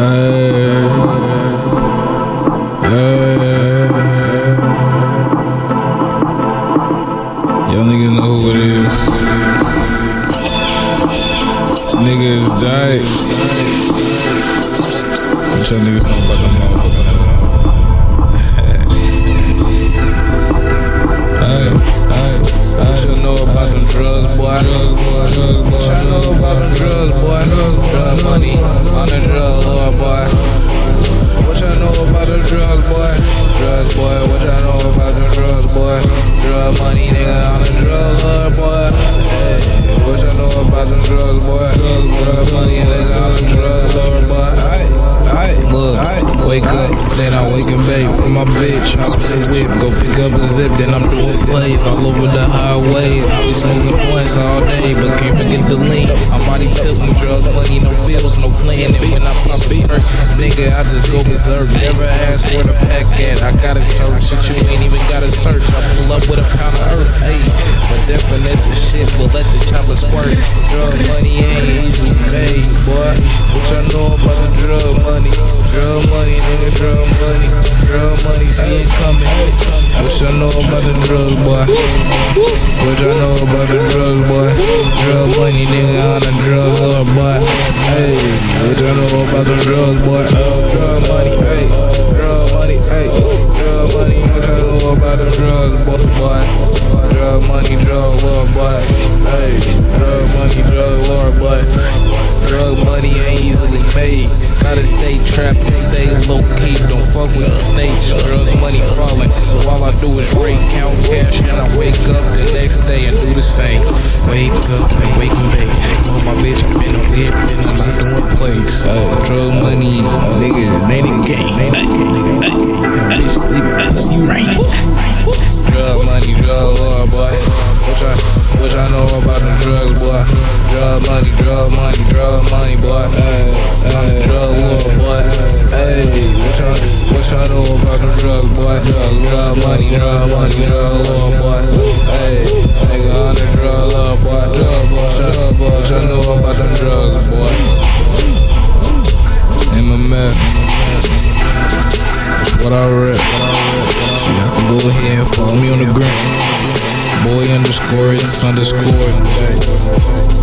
Y'all niggas know who it is. Niggas died. What y'all about the motherfucker? Wake up, then I wake and bake for my bitch. Hop in the whip, go pick up a zip, then I'm doing plays all over the highway. I be smoking points all day, but can't forget the lean. I'm body tilting, drug money, no bills, no planning. When I pop a perk, nigga, I just go berserk. Never ask where the pack at. I gotta search shit, you ain't even gotta search. I pull up with a pound of earth, hey. But definition shit, but let the chopper squirt. Drug money ain't easy made, boy. Y'all know about the drugs, boy? What y'all know about the drugs, boy? Drug money, nigga, on the drug lord, boy. Hey, what y'all know about the drugs, boy? Drug money, hey. Trapped and stay low key. Don't fuck with the snakes. Drug money falling. So all I do is rate, count cash, and I wake up the next day and do the same. Wake up and wake and bake. Oh, my bitch, I'm in a whip and I'm not doing place. Uh, drug money, nigga, it ain't a game. Nigga, hey, nigga, bitch, leave it, Drug money, drug money, drug money, boy. Hey, hey, drug lord, boy. Hey, what y'all, what y'all know about them drugs, boy? Drug, drug money, drug money, drug lord, boy. Hey, nigga on the drug lord, boy. Drug boy, drug boy. What y'all know about them drugs, boy? MMF. That's what I read. See, I can go ahead and follow me on the gram. Boy underscore it's underscore.